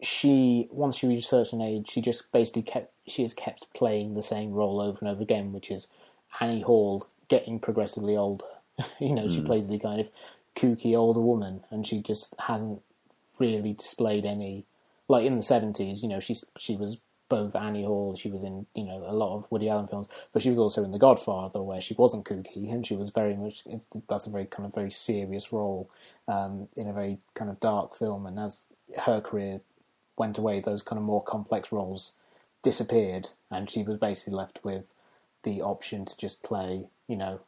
she once she reached a certain age, she just basically kept she has kept playing the same role over and over again, which is Annie Hall getting progressively older. [LAUGHS] you know, she plays the kind of kooky older woman, and she just hasn't really displayed any like in the seventies. You know, she's she was both Annie Hall. She was in you know a lot of Woody Allen films, but she was also in The Godfather, where she wasn't kooky, and she was very much. It's, that's a very kind of very serious role um, in a very kind of dark film. And as her career went away, those kind of more complex roles disappeared, and she was basically left with the option to just play, you know,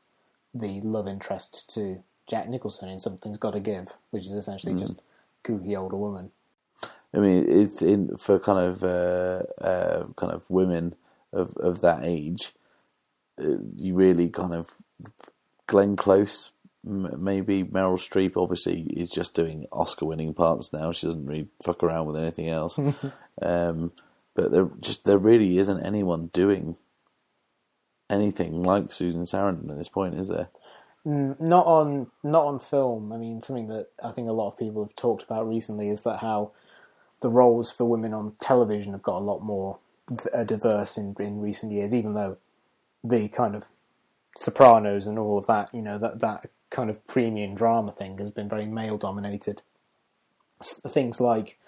the love interest to Jack Nicholson in Something's Got to Give, which is essentially just kooky older woman. I mean, it's in for kind of uh, uh, kind of women of of that age. Uh, you really kind of Glenn Close, maybe Meryl Streep. Obviously, is just doing Oscar-winning parts now. She doesn't really fuck around with anything else. [LAUGHS] um, but there just there really isn't anyone doing anything like Susan Sarandon at this point, is there? not on not on film. I mean, something that I think a lot of people have talked about recently is that how the roles for women on television have got a lot more uh, diverse in in recent years. Even though the kind of Sopranos and all of that, you know, that that kind of premium drama thing has been very male dominated. Things like,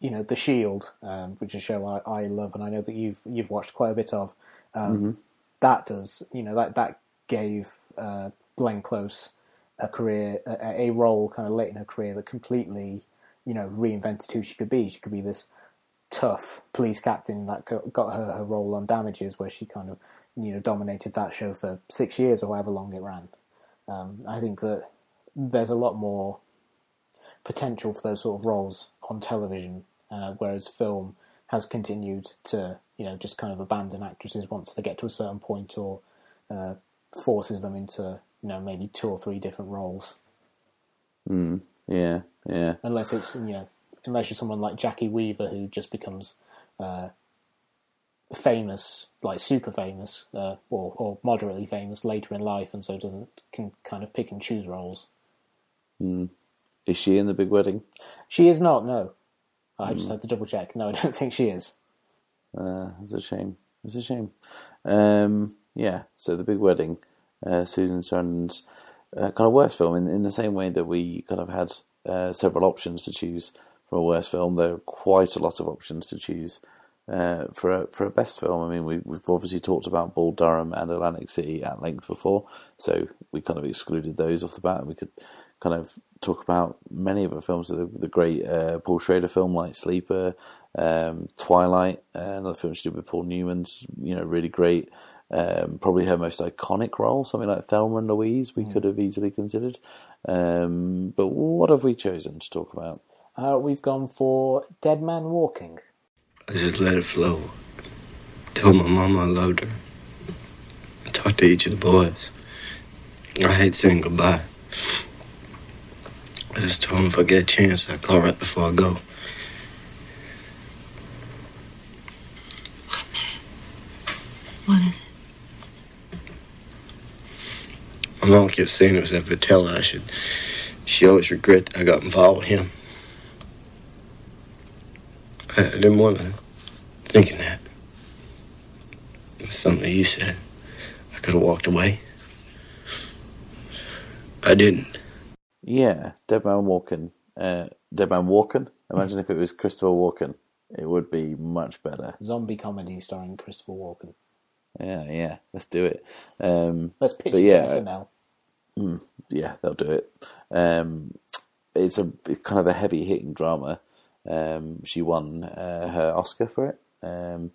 you know, The Shield, um, which is a show I, I love, and I know that you've you've watched quite a bit of. Um, That does, you know, that that gave uh, Glenn Close a career, a, a role kind of late in her career that completely, you know, reinvented who she could be. She could be this tough police captain that got her her role on Damages, where she kind of, you know, dominated that show for six years or however long it ran. Um, I think that there's a lot more potential for those sort of roles on television, uh, whereas film has continued to you know just kind of abandon actresses once they get to a certain point, or uh, forces them into you know maybe two or three different roles. Yeah, yeah. Unless it's you know unless you're someone like Jacki Weaver who just becomes uh, famous, like super famous, uh, or or moderately famous later in life, and so doesn't can kind of pick and choose roles. Is she in the big wedding? She is not. No, I just had to double check. No, [LAUGHS] I don't think she is. Uh, it's a shame. It's a shame. Um, yeah. So the big wedding, uh, Susan Sarandon's uh, kind of worst film in in the same way that we kind of had uh, several options to choose for a worst film. There are quite a lot of options to choose uh, for a for a best film. I mean, we, we've obviously talked about Bull Durham and Atlantic City at length before, so we kind of excluded those off the bat. We could kind of talk about many of the films of the, the great uh, Paul Schrader film Light Sleeper, um, Twilight, uh, another film she did with Paul Newman's, you know, really great. Um, probably her most iconic role, something like Thelma and Louise, we could have easily considered. Um, but what have we chosen to talk about? Uh, we've gone for Dead Man Walking. I just let it flow. Told my mama I loved her. I talked to each of the boys. I hate saying goodbye. I just told them if I get a chance, I'd call right before I go. What is it? My mom kept saying it was that Vitello. I should. She always regret that I got involved with him. I, [LAUGHS] I didn't want to thinking that. It was something that you said. I could have walked away. I didn't. Yeah, Dead Man Walking. Uh, Dead Man Walking. Imagine if it was Christopher Walken. It would be much better. Zombie comedy starring Christopher Walken. Yeah, yeah. Let's do it. Um, Let's pitch it yeah, to SNL. yeah, they'll do it. Um, it's a it's kind of a heavy hitting drama. Um, she won uh, her Oscar for it. Um,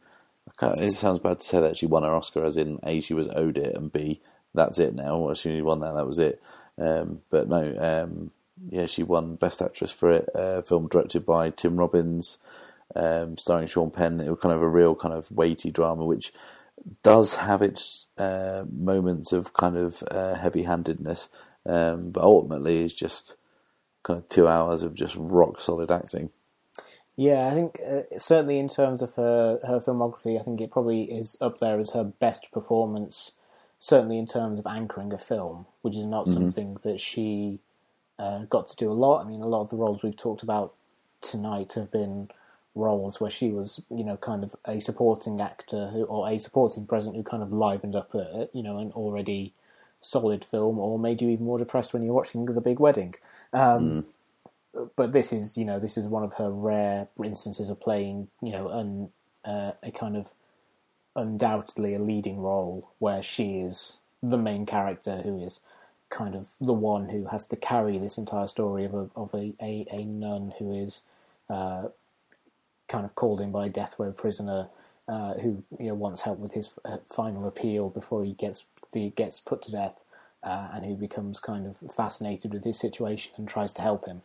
it sounds bad to say that she won her Oscar, as in A, she was owed it, and B, that's it now. As she won that, that was it. Um, but no, um, yeah, she won Best Actress for it. Uh, film directed by Tim Robbins, um, starring Sean Penn. It was kind of a real kind of weighty drama, which does have its uh, moments of kind of uh, heavy-handedness, um, but ultimately is just kind of two hours of just rock solid acting. Yeah, I think uh, certainly in terms of her her filmography, I think it probably is up there as her best performance. Certainly in terms of anchoring a film, which is not something that she uh, got to do a lot. I mean, a lot of the roles we've talked about tonight have been roles where she was, you know, kind of a supporting actor who, or a supporting present who kind of livened up a, you know, an already solid film, or made you even more depressed when you're watching The Big Wedding. Um, But this is, you know, this is one of her rare instances of playing, you know, uh, a kind of undoubtedly a leading role where she is the main character who is kind of the one who has to carry this entire story of a of a, a, a nun who is uh, kind of called in by a death row prisoner uh, who you know wants help with his uh, final appeal before he gets the gets put to death, uh, and who becomes kind of fascinated with his situation and tries to help him.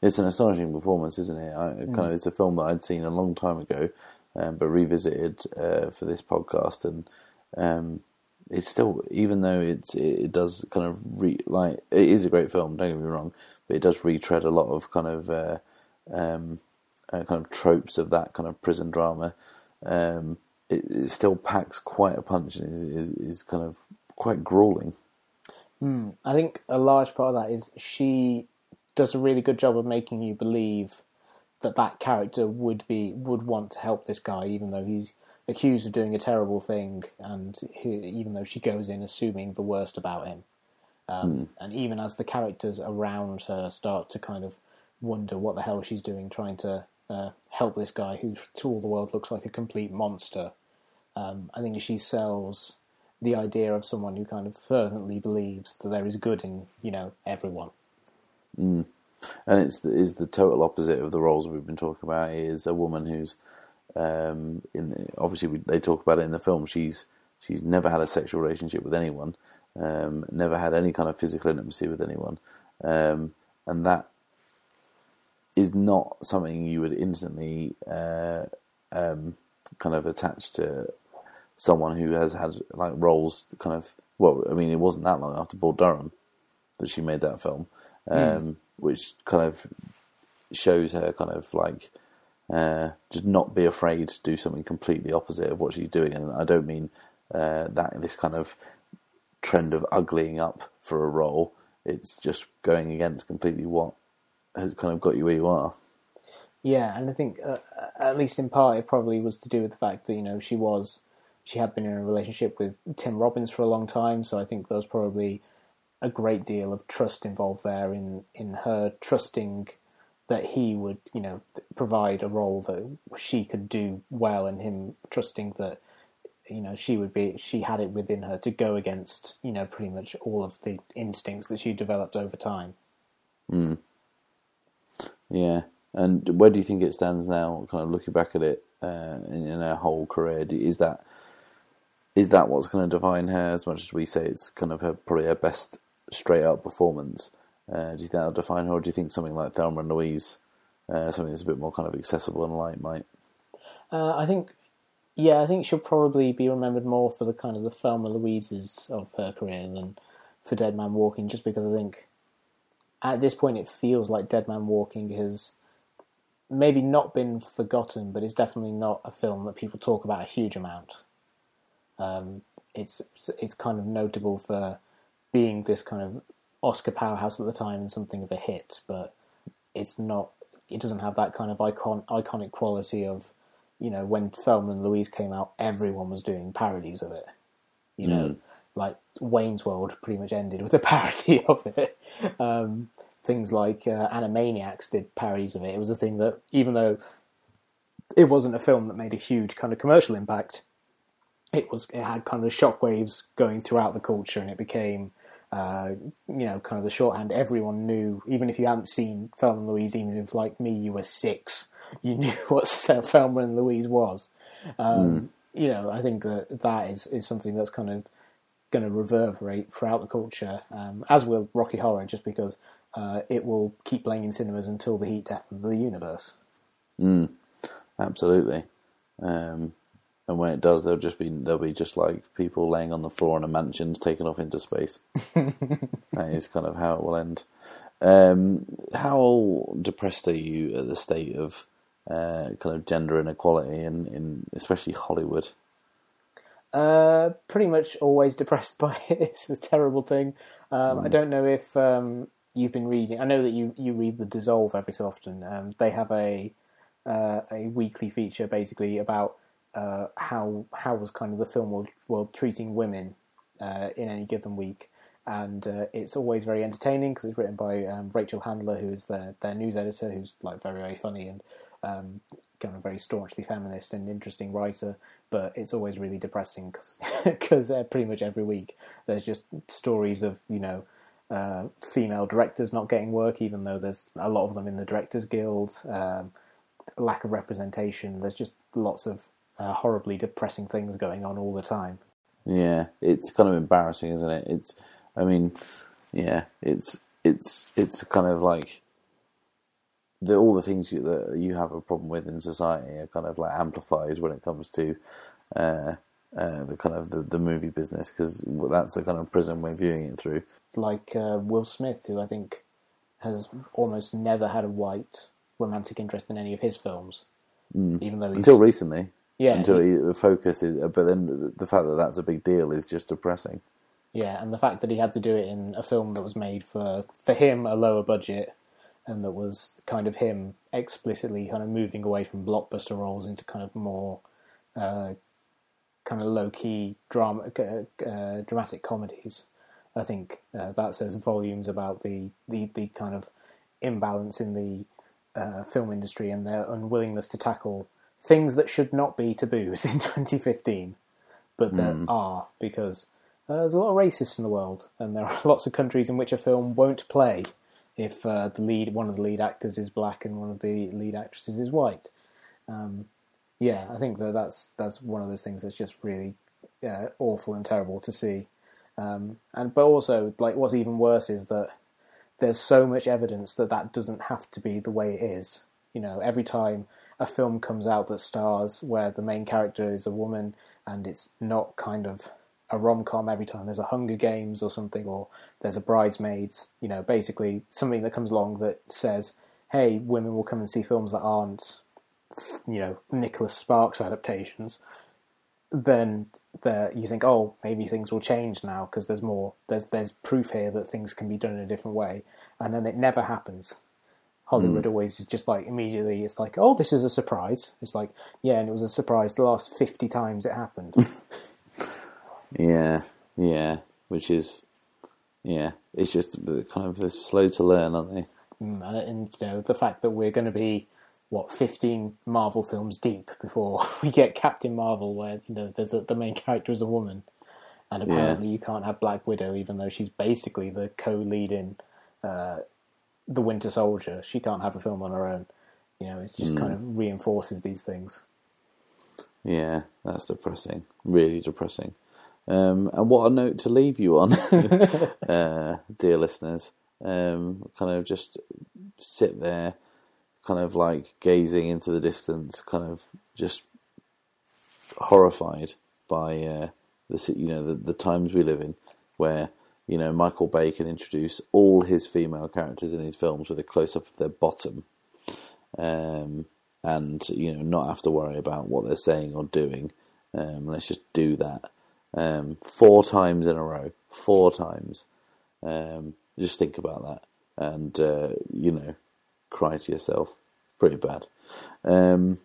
It's an astonishing performance, isn't it? I, it kind of, it's a film that I'd seen a long time ago, um, but revisited uh, for this podcast, and um, it's still, even though it's it, it does kind of re, like it is a great film. Don't get me wrong, but it does retread a lot of kind of uh, um, uh, kind of tropes of that kind of prison drama. Um, it, it still packs quite a punch and is, is, is kind of quite grueling. I think a large part of that is she does a really good job of making you believe that that character would be would want to help this guy, even though he's accused of doing a terrible thing, and he, even though she goes in assuming the worst about him. Um, And even as the characters around her start to kind of wonder what the hell she's doing, trying to uh, help this guy who to all the world looks like a complete monster, um, I think she sells the idea of someone who kind of fervently believes that there is good in you know everyone. And it's the, is the total opposite of the roles we've been talking about. Is a woman who's um, in the, obviously we, they talk about it in the film. She's she's never had a sexual relationship with anyone, um, never had any kind of physical intimacy with anyone, um, and that is not something you would instantly uh, um, kind of attach to someone who has had like roles kind of well I mean it wasn't that long after Bull Durham that she made that film um, which kind of shows her kind of like uh, just not be afraid to do something completely opposite of what she's doing. And I don't mean uh, that this kind of trend of uglying up for a role. It's just going against completely what has kind of got you where you are. Yeah, and I think uh, at least in part it probably was to do with the fact that you know she was she had been in a relationship with Tim Robbins for a long time, so I think was probably a great deal of trust involved there in in her trusting that he would you know provide a role that she could do well, and him trusting that you know she would be she had it within her to go against you know pretty much all of the instincts that she developed over time. Yeah, and where do you think it stands now? Kind of looking back at it uh, in, in her whole career, is that is that what's going to define her? As much as we say it's kind of her probably her best straight up performance, uh, do you think that'll define her, or do you think something like Thelma and Louise, uh, something that's a bit more kind of accessible and light, might? Uh, I think, yeah, I think she'll probably be remembered more for the kind of the Thelma Louises of her career than for Dead Man Walking, just because I think at this point it feels like Dead Man Walking has maybe not been forgotten, but it's definitely not a film that people talk about a huge amount. Um, it's it's kind of notable for being this kind of Oscar powerhouse at the time and something of a hit, but it's not. It doesn't have that kind of icon iconic quality of, you know, when Thelma and Louise came out, everyone was doing parodies of it. You know, like Wayne's World pretty much ended with a [LAUGHS] parody of it. Um, things like uh, Animaniacs did parodies of it. It was a thing that, even though it wasn't a film that made a huge kind of commercial impact, it was it had kind of shockwaves going throughout the culture, and it became uh, you know kind of the shorthand. Everyone knew, even if you hadn't seen Thelma and Louise, even if like me you were six, you [LAUGHS] knew what Thelma and Louise was. Um, You know, I think that that is is something that's kind of going to reverberate throughout the culture, um, as will Rocky Horror, just because uh, it will keep playing in cinemas until the heat death of the universe. Absolutely. Um, and when it does, there'll just be there'll be just like people laying on the floor in a mansion taken off into space. [LAUGHS] that is kind of how it will end. Um, how depressed are you at the state of uh, kind of gender inequality in, in especially Hollywood? Uh, pretty much always depressed [LAUGHS] by it. It's a terrible thing. Um, I don't know if um, you've been reading. I know that you, you read the Dissolve every so often. Um, they have a uh, a weekly feature basically about uh, how how was kind of the film world, world treating women uh, in any given week, and uh, it's always very entertaining because it's written by um, Rachel Handler, who is their their news editor, who's like very very funny and um, kind of very staunchly feminist and interesting writer. But it's always really depressing because [LAUGHS] uh, pretty much every week there's just stories of you know. Uh, female directors not getting work, even though there's a lot of them in the Directors Guild. Um, lack of representation. There's just lots of uh, horribly depressing things going on all the time. Yeah, it's kind of embarrassing, isn't it? It's, I mean, yeah, it's it's it's kind of like the all the things you, that you have a problem with in society are kind of like amplified when it comes to uh, uh, the kind of the, the movie business because that's the kind of prism we're viewing it through. Like uh, Will Smith, who I think has almost never had a white romantic interest in any of his films, even though Until recently, yeah, until he- he, the focus is, but then the, the fact that that's a big deal is just depressing. yeah, and the fact that he had to do it in a film that was made for for him a lower budget, and that was kind of him explicitly kind of moving away from blockbuster roles into kind of more uh, kind of low key drama, uh, uh, dramatic comedies. I think uh, that says volumes about the, the, the kind of imbalance in the uh, film industry and their unwillingness to tackle things that should not be taboos [LAUGHS] in 2015, but that are because uh, there's a lot of racists in the world, and there [LAUGHS] are lots of countries in which a film won't play if uh, the lead one of the lead actors is black and one of the lead actresses is white. Um, yeah, I think that that's that's one of those things that's just really uh, awful and terrible to see. Um, and but also, like, what's even worse is that there's so much evidence that that doesn't have to be the way it is. You know, every time a film comes out that stars where the main character is a woman and it's not kind of a rom com every time there's a Hunger Games or something, or there's a Bridesmaids, you know, basically something that comes along that says, hey, women will come and see films that aren't, you know, Nicholas Sparks adaptations, then there you think, oh, maybe things will change now because there's more, there's there's proof here that things can be done in a different way, and then it never happens. Hollywood always is just like immediately. It's like, oh, this is a surprise. It's like, yeah, and it was a surprise the last fifty times it happened. [LAUGHS] Yeah, yeah, which is, yeah, it's just kind of slow to learn, aren't they? Mm, and, and you know the fact that we're going to be what 15 Marvel films deep before [LAUGHS] we get Captain Marvel, where you know there's a, the main character is a woman, and apparently you can't have Black Widow, even though she's basically the co leading uh, the Winter Soldier. She can't have a film on her own. You know, it just kind of reinforces these things. Yeah, that's depressing. Really depressing. Um, and what a note to leave you on, [LAUGHS] uh, dear listeners. Um, kind of just sit there, kind of like gazing into the distance, kind of just horrified by uh, the you know the, the times we live in, where you know Michael Bay can introduce all his female characters in his films with a close up of their bottom, um, and you know not have to worry about what they're saying or doing. Um, let's just do that um, four times in a row, four times. Um, just think about that, and uh, you know, cry to yourself. Pretty bad. Um,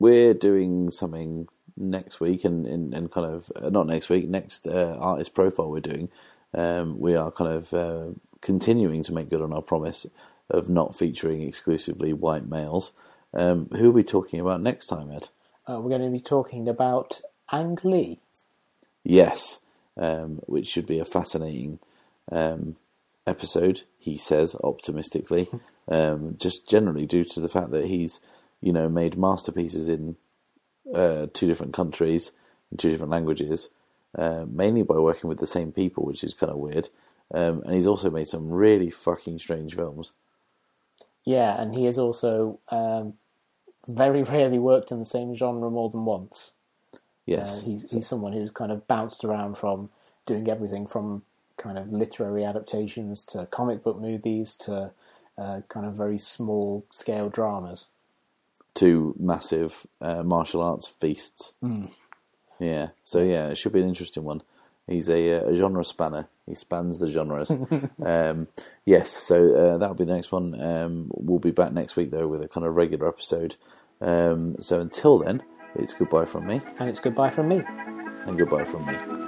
we're doing something next week, and, and, and kind of uh, not next week, next uh, artist profile we're doing. Um, we are kind of uh, continuing to make good on our promise of not featuring exclusively white males. Um, who are we talking about next time, Ed? Uh, we're going to be talking about Ang Lee. Yes, um, which should be a fascinating um, episode. He says optimistically, [LAUGHS] um, just generally due to the fact that he's, you know, made masterpieces in uh, two different countries, and two different languages, uh, mainly by working with the same people, which is kind of weird. Um, and he's also made some really fucking strange films. Yeah, and he has also um, very rarely worked in the same genre more than once. Yes, Uh, he's he's someone who's kind of bounced around from doing everything from kind of literary adaptations to comic book movies to uh, kind of very small scale dramas. Two massive uh, martial arts feasts. Yeah, so yeah, it should be an interesting one. He's a, uh, a genre spanner. He spans the genres. [LAUGHS] um, yes, so uh, that'll be the next one. Um, we'll be back next week though with a kind of regular episode. Um, so until then, it's goodbye from me And it's goodbye from me. and goodbye from me.